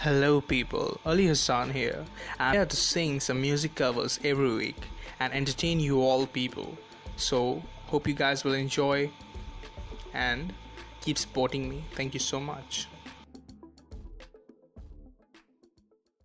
Hello people, Ali Hassan here. I'm here to sing some music covers every week and entertain you all people. So, hope you guys will enjoy and keep supporting me. Thank you so much.